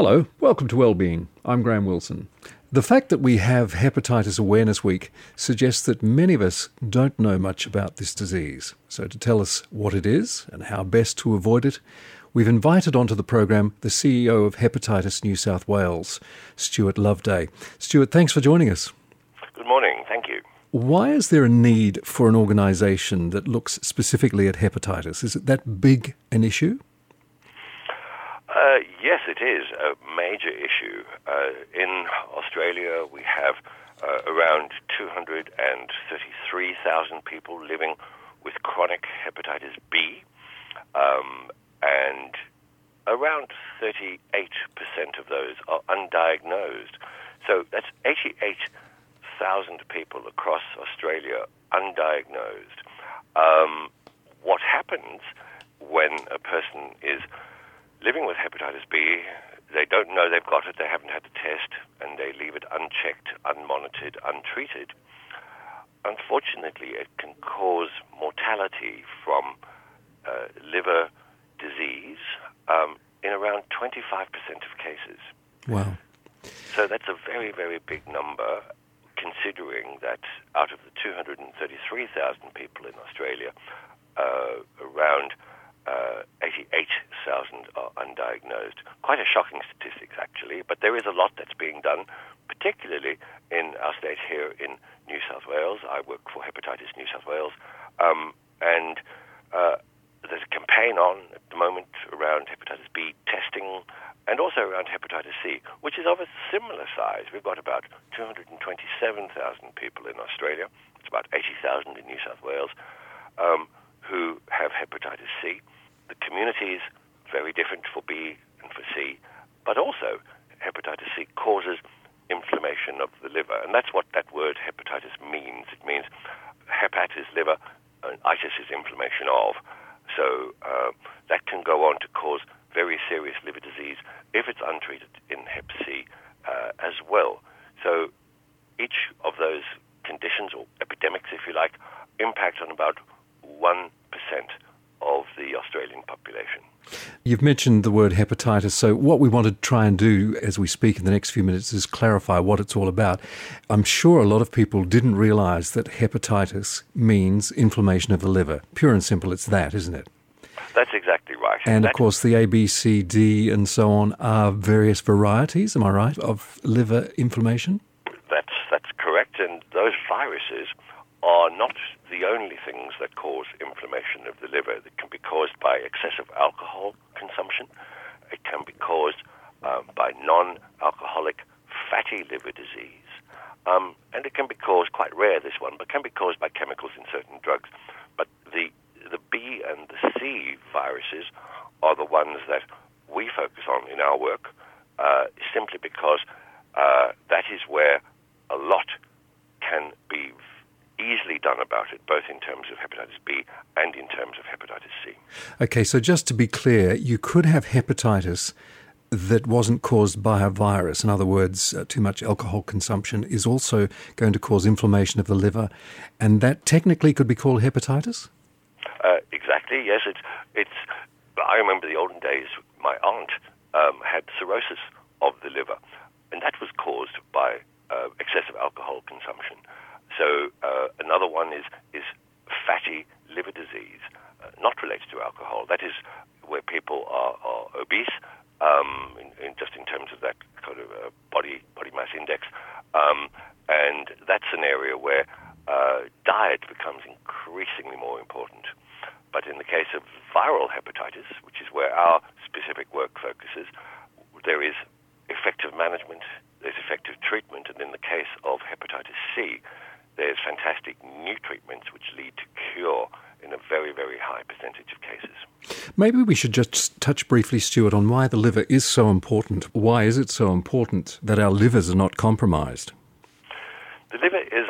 Hello, welcome to Wellbeing. I'm Graham Wilson. The fact that we have Hepatitis Awareness Week suggests that many of us don't know much about this disease. So, to tell us what it is and how best to avoid it, we've invited onto the program the CEO of Hepatitis New South Wales, Stuart Loveday. Stuart, thanks for joining us. Good morning, thank you. Why is there a need for an organisation that looks specifically at hepatitis? Is it that big an issue? Uh, yes, it is a major issue. Uh, in Australia, we have uh, around 233,000 people living with chronic hepatitis B, um, and around 38% of those are undiagnosed. So that's 88,000 people across Australia undiagnosed. Um, what happens when a person is living with hepatitis B, they don't know they've got it, they haven't had the test, and they leave it unchecked, unmonitored, untreated. Unfortunately, it can cause mortality from uh, liver disease um, in around 25% of cases. Wow. So that's a very, very big number, considering that out of the 233,000 people in Australia, uh, around uh, 88,000 are undiagnosed. Quite a shocking statistic, actually, but there is a lot that's being done, particularly in our state here in New South Wales. I work for Hepatitis New South Wales, um, and uh, there's a campaign on at the moment around hepatitis B testing and also around hepatitis C, which is of a similar size. We've got about 227,000 people in Australia. It's about 80,000 in New South Wales um, who have hepatitis C the community is very different for B and for C, but also hepatitis C causes inflammation of the liver, and that's what that word hepatitis means. It means hepat is liver, and itis is inflammation of. So uh, that can go on to cause very serious liver disease if it's untreated in Hep C uh, as well. So each of those conditions or epidemics, if you like, impact on about one percent of the Australian population. You've mentioned the word hepatitis, so what we want to try and do as we speak in the next few minutes is clarify what it's all about. I'm sure a lot of people didn't realise that hepatitis means inflammation of the liver. Pure and simple, it's that, isn't it? That's exactly right. And of course, the A, B, C, D, and so on are various varieties, am I right, of liver inflammation? That's, that's correct, and those viruses are not the only things that cause inflammation of the liver. that can be caused by excessive alcohol consumption. It can be caused um, by non-alcoholic fatty liver disease. Um, and it can be caused, quite rare this one, but can be caused by chemicals in certain drugs. But the, the B and the C viruses are the ones that we focus on in our work, uh, simply because uh, that is where a lot can be easily done about it, both in terms of hepatitis B and in terms of hepatitis C. Okay, so just to be clear, you could have hepatitis that wasn't caused by a virus. In other words, uh, too much alcohol consumption is also going to cause inflammation of the liver, and that technically could be called hepatitis? Uh, exactly, yes. It's, it's, I remember the olden days, my aunt um, had cirrhosis of the liver, and that was caused by uh, excessive alcohol consumption. So uh, another one is is fatty liver disease, uh, not related to alcohol. That is where people are, are obese, um, in, in just in terms of that kind of uh, body body mass index, um, and that's an area where uh, diet becomes increasingly more important. But in the case of viral hepatitis, which is where our specific work focuses, there is effective management, there's effective treatment, and in the case of hepatitis C, there's fantastic new treatments which lead to cure in a very, very high percentage of cases. Maybe we should just touch briefly, Stuart, on why the liver is so important. Why is it so important that our livers are not compromised? The liver is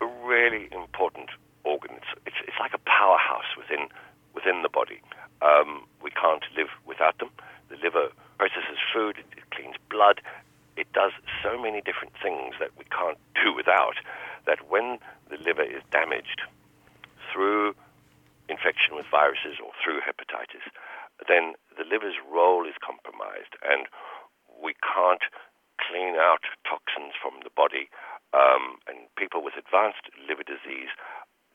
a really important organ. It's, it's, it's like a powerhouse within, within the body. Um, we can't live without them. The liver processes food, it, it cleans blood, it does so many different things that we can't do without that when the liver is damaged through infection with viruses or through hepatitis, then the liver's role is compromised. And we can't clean out toxins from the body. Um, and people with advanced liver disease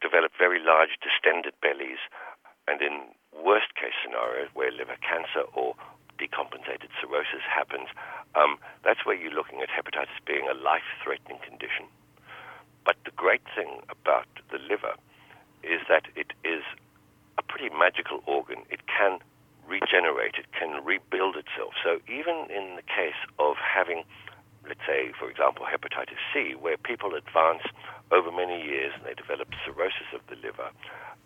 develop very large distended bellies. And in worst case scenarios, where liver cancer or decompensated cirrhosis happens, um, that's where you're looking at hepatitis being a life threatening condition. But the great thing about the liver is that it is a pretty magical organ. It can regenerate, it can rebuild itself. So even in the case of having, let's say, for example, hepatitis C, where people advance over many years and they develop cirrhosis of the liver,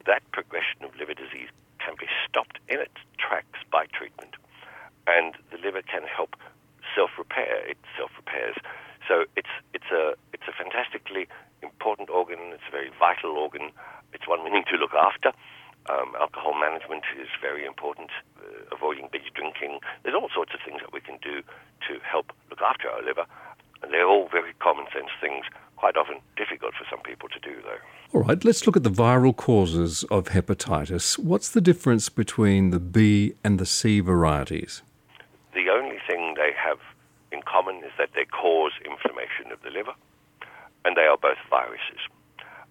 that progression of liver disease can be stopped in its tracks by treatment. And the liver can help self-repair. It self-repairs. So it's, it's, a, it's a fantastically important organ. It's a very vital organ. It's one we need to look after. Um, alcohol management is very important, uh, avoiding binge drinking. There's all sorts of things that we can do to help look after our liver. And they're all very common sense things, quite often difficult for some people to do, though. All right, let's look at the viral causes of hepatitis. What's the difference between the B and the C varieties? The only thing they have in common is that they cause inflammation of the liver, and they are both viruses.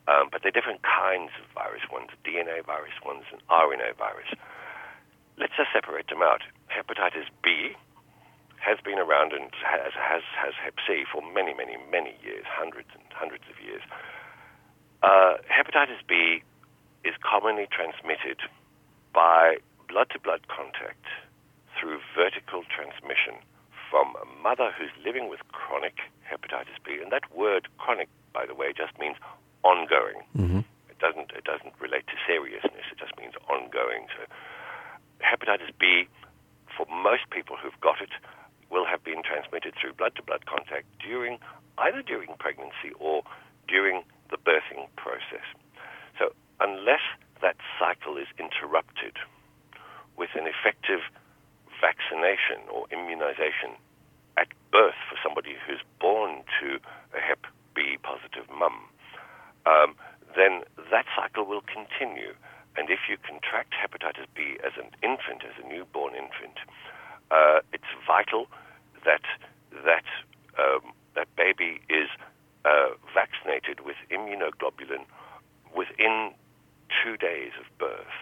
Um, but they're different kinds of virus. One's a DNA virus, one's an RNA virus. Let's just separate them out. Hepatitis B has been around and has, has, has Hep C for many, many, many years, hundreds and hundreds of years. Uh, hepatitis B is commonly transmitted by blood to blood contact through vertical transmission from a mother who's living with chronic hepatitis B. And that word chronic, by the way, just means ongoing. Mm-hmm. It doesn't it doesn't relate to seriousness. It just means ongoing. So hepatitis B, for most people who've got it, will have been transmitted through blood-to-blood contact during either during pregnancy or during the birthing process. So unless that cycle is interrupted with an effective vaccination or immunization at birth for somebody who's born to a Hep B positive mum, um, then that cycle will continue. And if you contract hepatitis B as an infant, as a newborn infant, uh, it's vital that that um, that baby is uh, vaccinated with immunoglobulin within two days of birth.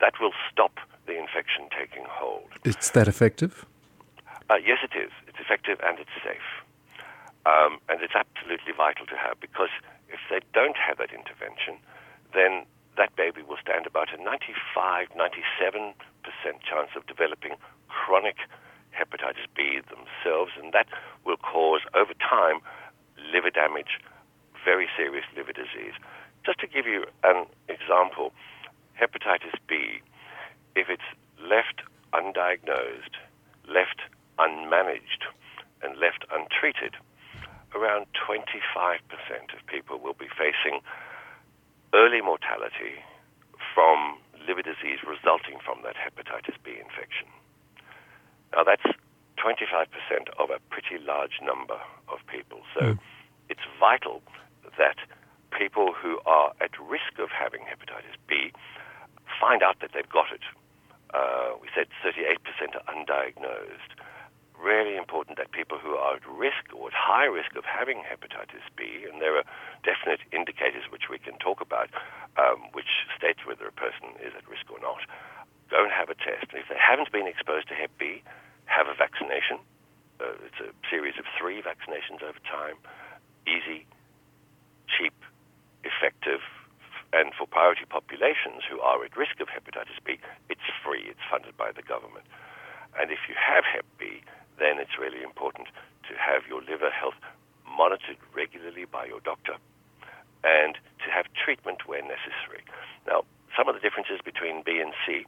That will stop the infection taking hold. Is that effective? Uh, yes, it is. It's effective and it's safe. Um, and it's absolutely vital to have because if they don't have that intervention, then that baby will stand about a 95, 97% chance of developing chronic hepatitis B themselves, and that will cause, over time, liver damage, very serious liver disease. Just to give you an example, hepatitis B, if it's left undiagnosed, left unmanaged, and left untreated, around 25% of people will be facing early mortality from liver disease resulting from that hepatitis B infection. Now, that's 25% of a pretty large number of people. So mm. it's vital that people who are at risk of having hepatitis B find out that they've got it. Uh, we said 38% are undiagnosed really important that people who are at risk or at high risk of having hepatitis B, and there are definite indicators which we can talk about, um, which states whether a person is at risk or not, go and have a test. And if they haven't been exposed to Hep B, have a vaccination. Uh, it's a series of three vaccinations over time, easy, cheap, effective, and for priority populations who are at risk of hepatitis B, it's free. It's funded by the government. And if you have Hep B, then it's really important to have your liver health monitored regularly by your doctor and to have treatment where necessary. Now, some of the differences between B and C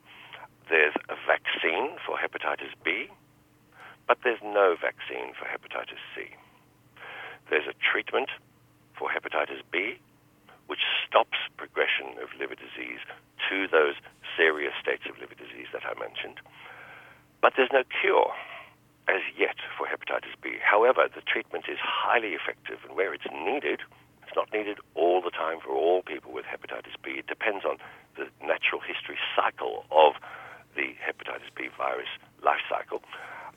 there's a vaccine for hepatitis B, but there's no vaccine for hepatitis C. There's a treatment for hepatitis B, which stops progression of liver disease to those serious states of liver disease that I mentioned. But there's no cure as yet for hepatitis B. However, the treatment is highly effective, and where it's needed, it's not needed all the time for all people with hepatitis B. It depends on the natural history cycle of the hepatitis B virus life cycle.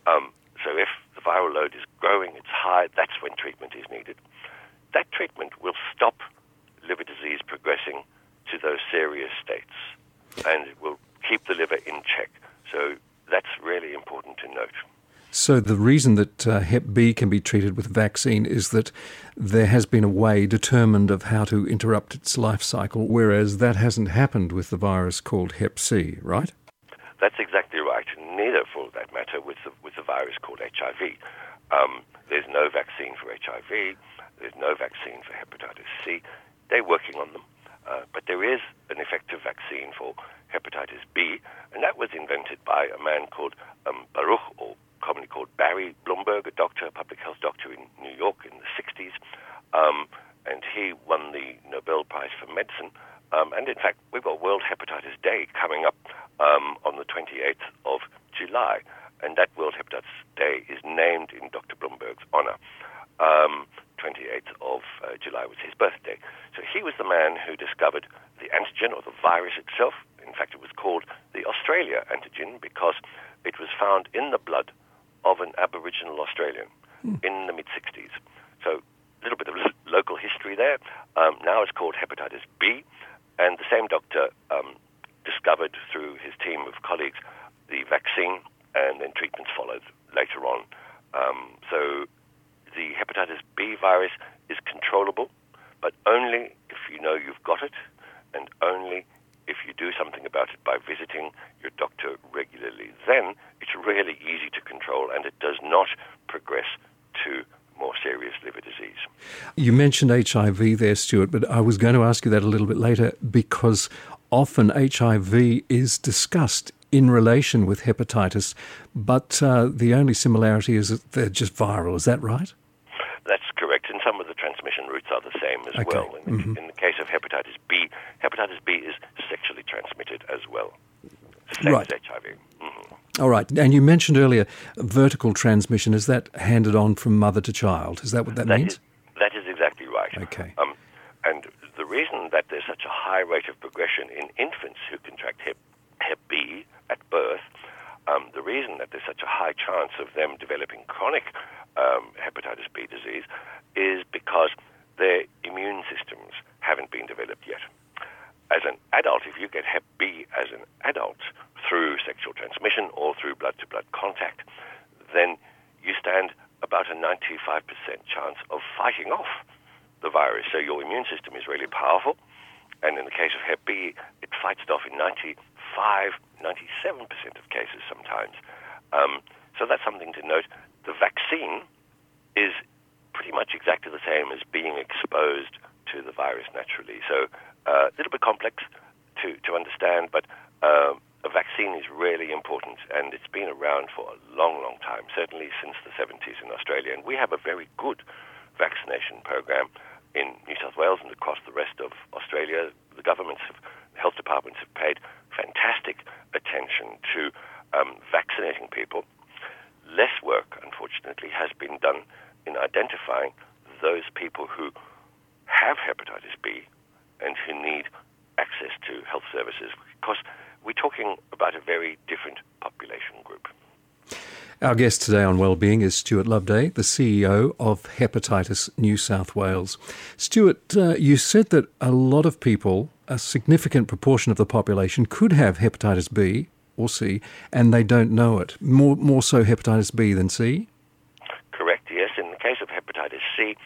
Um, so if the the viral load is growing, it's high, that's when treatment is needed. That treatment will stop liver disease progressing to those serious states and it will keep the liver in check. So that's really important to note. So, the reason that uh, Hep B can be treated with vaccine is that there has been a way determined of how to interrupt its life cycle, whereas that hasn't happened with the virus called Hep C, right? That's exactly right. Neither, for that matter, with the, with the virus called HIV. Um, there's no vaccine for HIV, there's no vaccine for hepatitis C. They're working on them. Uh, but there is an effective vaccine for hepatitis B, and that was invented by a man called um, Baruch, or commonly called Barry Blumberg, a doctor, a public health doctor in New York in the 60s. Um, and he won the Nobel Prize for Medicine. Um, and in fact, we've got World Hepatitis Day coming up um, on the 28th of July. And that World Hepatitis Day is named in Dr. Blumberg's honor. Um, 28th of uh, July was his birthday. Was the man who discovered the antigen or the virus itself. In fact, it was called the Australia antigen because it was found in the blood of an Aboriginal Australian mm. in the mid 60s. So a little bit of local history there. Um, now it's called hepatitis B, and the same doctor um, discovered through his team of colleagues the vaccine, and then treatments followed later on. Um, so the hepatitis B virus is controllable, but only if you know you've got it, and only if you do something about it by visiting your doctor regularly. Then it's really easy to control, and it does not progress to more serious liver disease. You mentioned HIV there, Stuart, but I was going to ask you that a little bit later because often HIV is discussed in relation with hepatitis, but uh, the only similarity is that they're just viral. Is that right? That's correct. And some of the transmission routes are the same as okay. well. In, mm-hmm. in, the case of hepatitis B, hepatitis B is sexually transmitted as well. Same right. as HIV. All right. And you mentioned earlier vertical transmission. Is that handed on from mother to child? Is that what that, that means? Is, that is exactly right. Okay. Um, and the reason that there's such a high rate of progression in infants who contract Hep, hep B at birth, um, the reason that there's such a high chance of them developing chronic um, hepatitis B disease is because their immune systems haven't been developed yet. As an adult, if you get Hep B as an adult, through sexual transmission or through blood to blood contact, then you stand about a 95% chance of fighting off the virus. So your immune system is really powerful. And in the case of Hep B, it fights it off in 95, 97% of cases sometimes. Um, so that's something to note. The vaccine is pretty much exactly the same as being exposed to the virus naturally. So uh, a little bit complex to, to understand, but uh, a vaccine is really important, and it's been around for a long, long time, certainly since the 70s in Australia. And we have a very good vaccination program in New South Wales and across the rest of Australia. The governments, have, health departments have paid fantastic attention to um, vaccinating people. Less work, unfortunately, has been done in identifying those people who have hepatitis B and who need access to health services because we're talking about a very different population group. Our guest today on Wellbeing is Stuart Loveday, the CEO of Hepatitis New South Wales. Stuart, uh, you said that a lot of people, a significant proportion of the population, could have hepatitis B or C, and they don't know it. More, more so hepatitis B than C? Correct, yes. In the case of hepatitis C,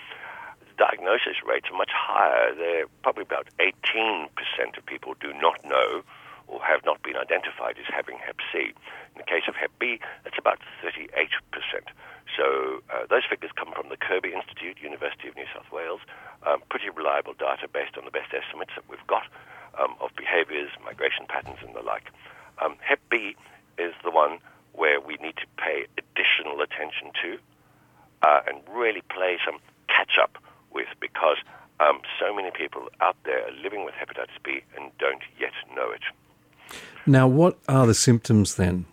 diagnosis rates are much higher. They're probably about 18% of people do not know or have not been identified as having Hep C. In the case of Hep B, it's about 38%. So uh, those figures come from the Kirby Institute, University of New South Wales. Um, pretty reliable data based on the best estimates that we've got um, of behaviors, migration patterns, and the like. Um, Hep B is the one where we need to pay additional attention to uh, and really play some catch up with because um, so many people out there are living with hepatitis B and don't yet know it. Now, what are the symptoms then?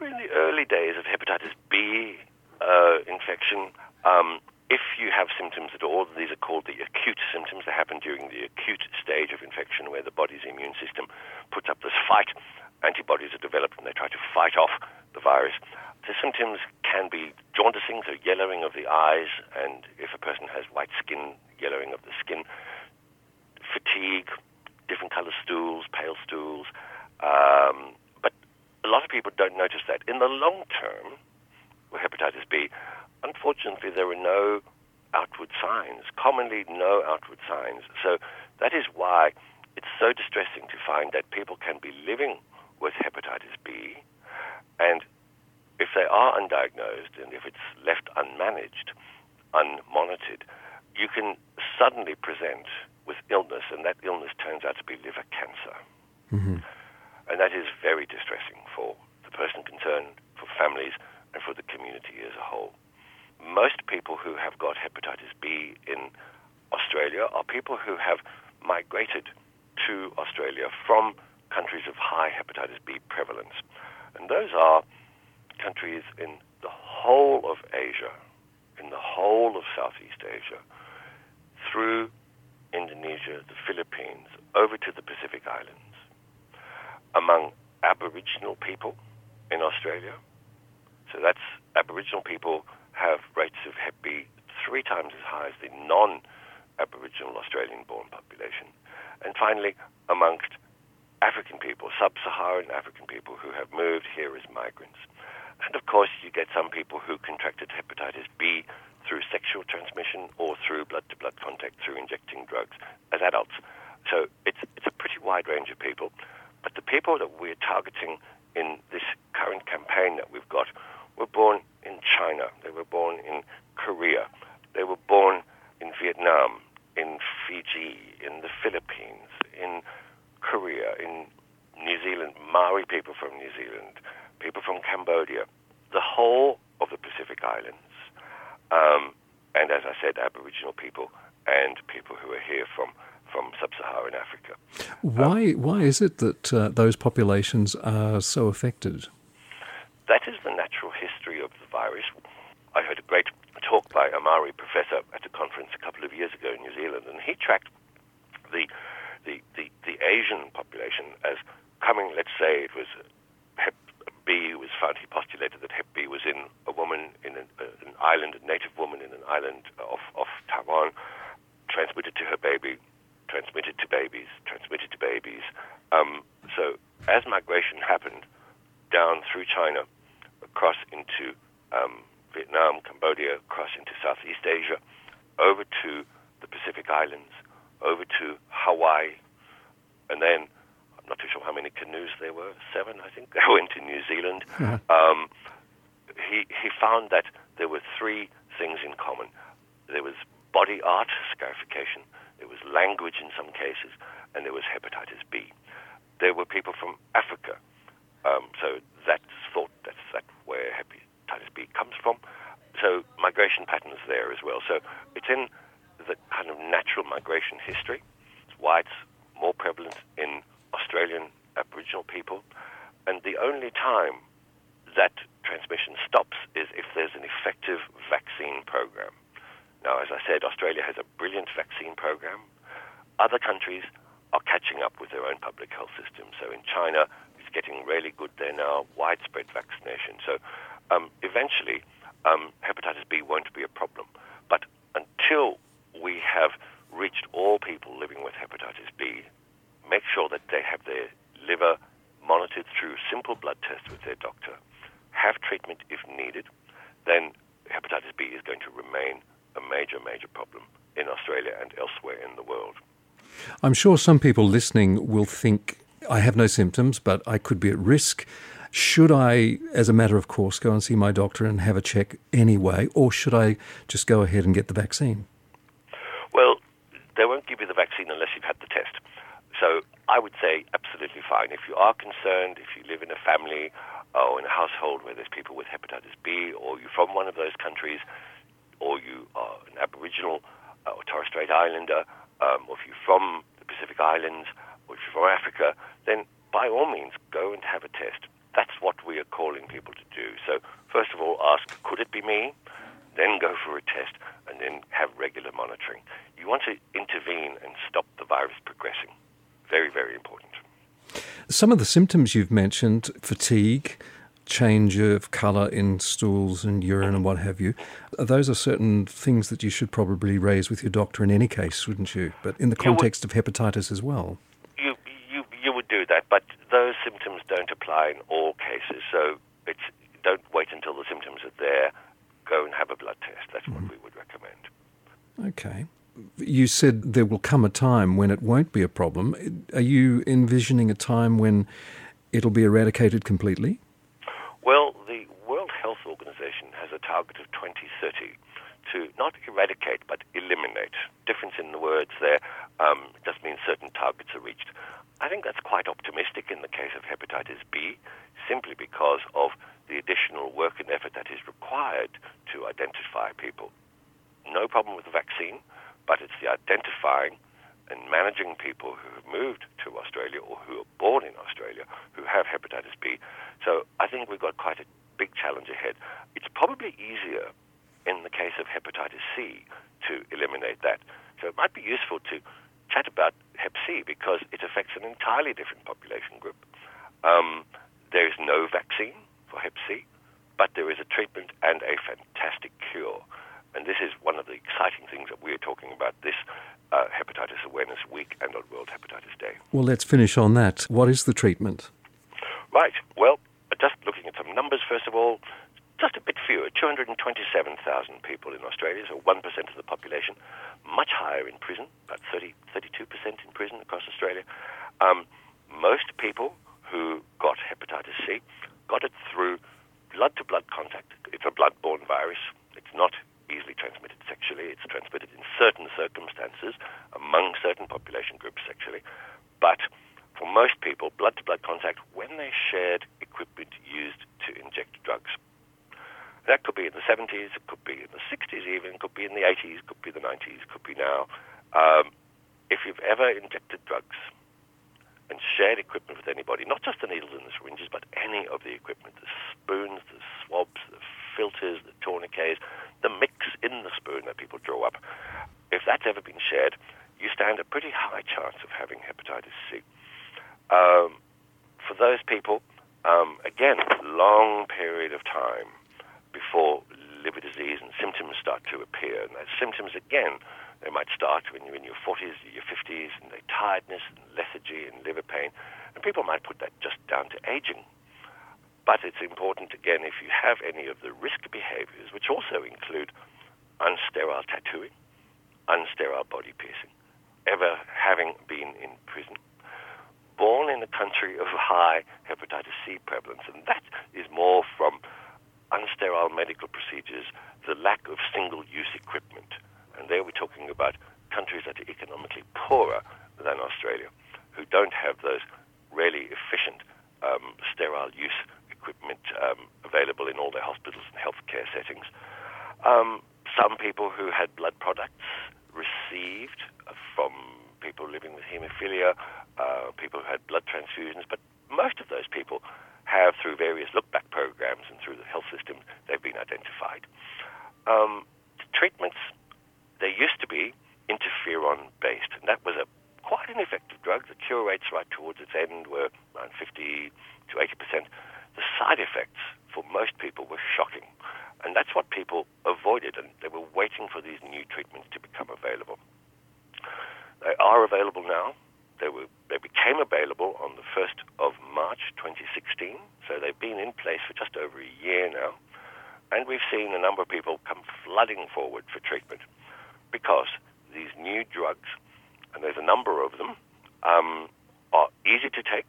In the early days of hepatitis B uh, infection, um, if you have symptoms at all, these are called the acute symptoms. They happen during the acute stage of infection where the body's immune system puts up this fight antibodies are developed and they try to fight off the virus. The symptoms can be jaundicing, so yellowing of the eyes, and if a person has white skin, yellowing of the skin, fatigue, different color stools, pale stools. Um, but a lot of people don't notice that. In the long term, with hepatitis B, unfortunately, there are no outward signs, commonly no outward signs. So that is why it's so distressing to find that people can be living with hepatitis B, and if they are undiagnosed and if it's left unmanaged, unmonitored, you can suddenly present with illness, and that illness turns out to be liver cancer. Mm-hmm. And that is very distressing for the person concerned, for families, and for the community as a whole. Most people who have got hepatitis B in Australia are people who have migrated to Australia from countries of high hepatitis B prevalence. And those are countries in the whole of Asia, in the whole of Southeast Asia, through Indonesia, the Philippines, over to the Pacific Islands. Among Aboriginal people in Australia, so that's Aboriginal people have rates of Hep B three times as high as the non Aboriginal Australian born population. And finally, amongst African people, sub Saharan African people who have moved here as migrants. And of course, you get some people who contracted hepatitis B through sexual transmission or through blood to blood contact through injecting drugs as adults. So it's, it's a pretty wide range of people. But the people that we're targeting in this current campaign that we've got were born in China, they were born in Korea, they were born in Vietnam, in Fiji, in the Philippines, in Korea, in New Zealand, Maori people from New Zealand, people from Cambodia, the whole of the Pacific Islands, um, and as I said, Aboriginal people and people who are here from from sub-Saharan Africa. Why um, why is it that uh, those populations are so affected? That is the natural history of the virus. I heard a great talk by a Maori professor at a conference a couple of years ago in New Zealand, and he tracked the the, the, the Asian population as coming, let's say it was B was found, he postulated that Hep B was in a woman in an, uh, an island, a native woman in an island off, off Taiwan, transmitted to her baby, transmitted to babies, transmitted to babies. Um, so as migration happened down through China, across into um, Vietnam, Cambodia, across into Southeast Asia, over to the Pacific Islands, over to Hawaii, and then not too sure how many canoes there were, seven, I think. They went to New Zealand. Yeah. Um, he he found that there were three things in common. There was body art, scarification. There was language in some cases, and there was hepatitis B. There were people from Africa, um, so that's thought that's that where hepatitis B comes from. So migration patterns there as well. So it's in the kind of natural migration history. It's why it's more prevalent in Australian Aboriginal people. And the only time that transmission stops is if there's an effective vaccine program. Now, as I said, Australia has a brilliant vaccine program. Other countries are catching up with their own public health system. So in China, it's getting really good there now, widespread vaccination. So um, eventually, um, hepatitis B won't be a problem. But until we have reached all people living with hepatitis B, make sure that they have their liver monitored through simple blood tests with their doctor, have treatment if needed, then hepatitis B is going to remain a major, major problem in Australia and elsewhere in the world. I'm sure some people listening will think, I have no symptoms, but I could be at risk. Should I, as a matter of course, go and see my doctor and have a check anyway, or should I just go ahead and get the vaccine? Well, they won't give you the vaccine unless you've had the test. So I would say absolutely fine. If you are concerned, if you live in a family or in a household where there's people with hepatitis B, or you're from one of those countries, or you are an Aboriginal uh, or Torres Strait Islander, um, or if you're from the Pacific Islands, or if you're from Africa, then by all means go and have a test. That's what we are calling people to do. So first of all, ask, could it be me? Then go for a test and then have regular monitoring. You want to intervene and stop the virus progressing. Very, very important. Some of the symptoms you've mentioned fatigue, change of colour in stools and urine and what have you. Those are certain things that you should probably raise with your doctor in any case, wouldn't you? But in the context of hepatitis as well. You, you, you would do that, but those symptoms don't apply in all cases. So it's, don't wait until the symptoms are there. Go and have a blood test. That's mm-hmm. what we would recommend. Okay. You said there will come a time when it won't be a problem. Are you envisioning a time when it'll be eradicated completely? Well, the World Health Organization has a target of 2030 to not eradicate but eliminate. Difference in the words there um, just means certain targets are reached. I think that's quite optimistic in the case of hepatitis B, simply because of the additional work and effort that is required to identify people. No problem with the vaccine, but it's the identifying and managing people who have moved to Australia or who are born in Australia who have hepatitis B. So I think we've got quite a big challenge ahead. It's probably easier in the case of hepatitis C to eliminate that. So it might be useful to chat about hep C because it affects an entirely different population group. Um, there is no vaccine for hep C, but there is a treatment and a fantastic cure. And this is one of the exciting things that we're talking about this uh, Hepatitis Awareness Week and on World Hepatitis Day. Well, let's finish on that. What is the treatment? Right. Well, just looking at some numbers, first of all, just a bit fewer 227,000 people in Australia, so 1% of the population, much higher in prison, about 30, 32% in prison across Australia. Um, most people who got hepatitis C got it through blood to blood contact. It's a blood borne virus. It's not easily transmitted sexually. It's transmitted in certain circumstances among certain population groups sexually. But for most people, blood to blood contact when they shared equipment used to inject drugs. Could be in the 70s, it could be in the 60s even, it could be in the 80s, could be the 90s, could be now. Um, if you've ever injected drugs and shared equipment with anybody, not just the needles and the syringes, but any of the equipment, the spoons, the swabs, the filters, the tourniquets, the mix in the spoon that people draw up. If that's ever been shared, you stand a pretty high chance of having hepatitis C. Um, for those people, um, again, long period of time before liver disease and symptoms start to appear. And those symptoms, again, they might start when you're in your 40s, your 50s, and they tiredness and lethargy and liver pain. And people might put that just down to aging. But it's important, again, if you have any of the risk behaviors, which also include unsterile tattooing, unsterile body piercing, ever having been in prison, born in a country of high hepatitis C prevalence, and that is more from unsterile medical procedures, the lack of single use equipment. And there we're talking about countries that are economically poorer than Australia, who don't have those really efficient um, sterile use equipment um, available in all their hospitals and healthcare settings. Um, some people who had blood products received uh, from people living with haemophilia, uh, people who had blood transfusions, but most of those people have, through various look-back programs and through the health system, they've been identified. Um, treatments, they used to be interferon-based, and that was a quite an effective drug. The cure rates right towards its end were around 50 to 80 percent the side effects for most people were shocking. And that's what people avoided, and they were waiting for these new treatments to become available. They are available now. They, were, they became available on the 1st of March 2016, so they've been in place for just over a year now. And we've seen a number of people come flooding forward for treatment because these new drugs, and there's a number of them, um, are easy to take,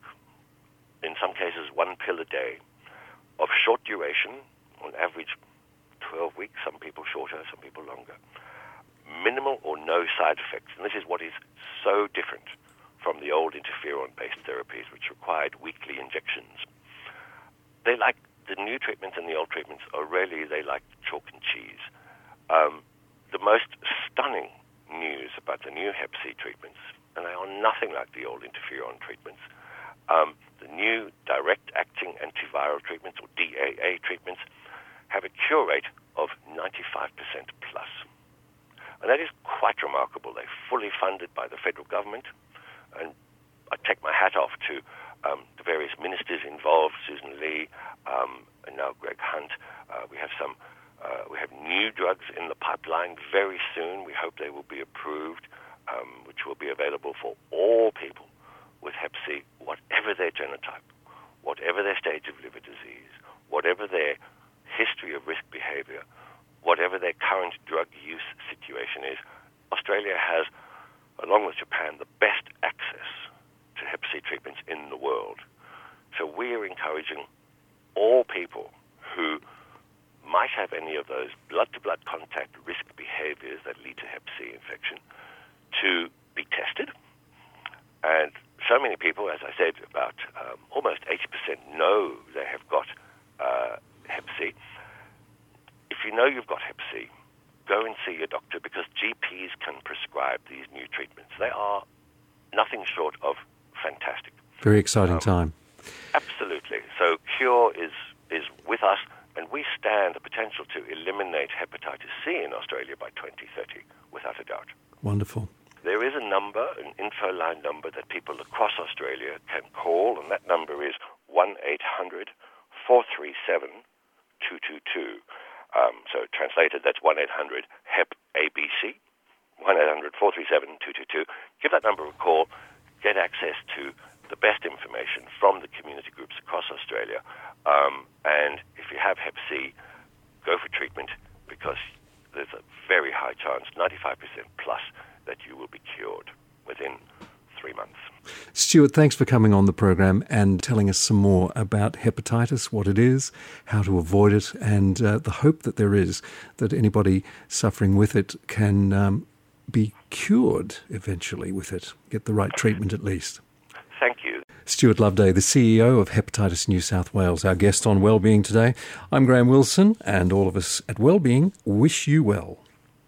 in some cases one pill a day, of short duration, on average 12 weeks, some people shorter, some people longer. Minimal or no side effects. And this is what is so different from the old interferon based therapies, which required weekly injections. They like the new treatments and the old treatments are really, they like chalk and cheese. Um, the most stunning news about the new Hep C treatments, and they are nothing like the old interferon treatments, um, the new direct acting antiviral treatments, or DAA treatments, have a cure rate of 95% plus. And that is quite remarkable. They're fully funded by the federal government. And I take my hat off to um, the various ministers involved, Sussan Ley, um, and now Greg Hunt. Uh, we have some. Uh, we have new drugs in the pipeline very soon. We hope they will be approved, um, which will be available for all people with Hep C, whatever their genotype, whatever their stage of liver disease, whatever their history of risk behavior, whatever their current drug use situation is. Australia has, along with Japan, the best access to Hep C treatments in the world. So we are encouraging all people who might have any of those blood to blood contact risk behaviors that lead to Hep C infection to be tested. And so many people, as I said, about um, almost 80% know they have got uh, Hep C. If you know you've got Hep C, go and see your doctor because GPs can prescribe these new treatments. They are nothing short of fantastic. Very exciting um, time. Absolutely. So Cure is is with us, and we stand the potential to eliminate hepatitis C in Australia by 2030, without a doubt. Wonderful. There is a number, an info line number that people across Australia can call, and that number is 1 800 437 222. Um, so translated, that's 1 800 HEP ABC, 1 800 437 222. Give that number a call, get access to the best information from the community groups across Australia. Um, and if you have Hep C, go for treatment because there's a very high chance, 95% plus, that you will be cured within three months. Stuart, thanks for coming on the program and telling us some more about hepatitis, what it is, how to avoid it, and uh, the hope that there is that anybody suffering with it can um, be cured eventually with it, get the right treatment at least. Thank you. Stuart Loveday, the CEO of Hepatitis New South Wales, our guest on Wellbeing today. I'm Graham Wilson, and all of us at Wellbeing wish you well.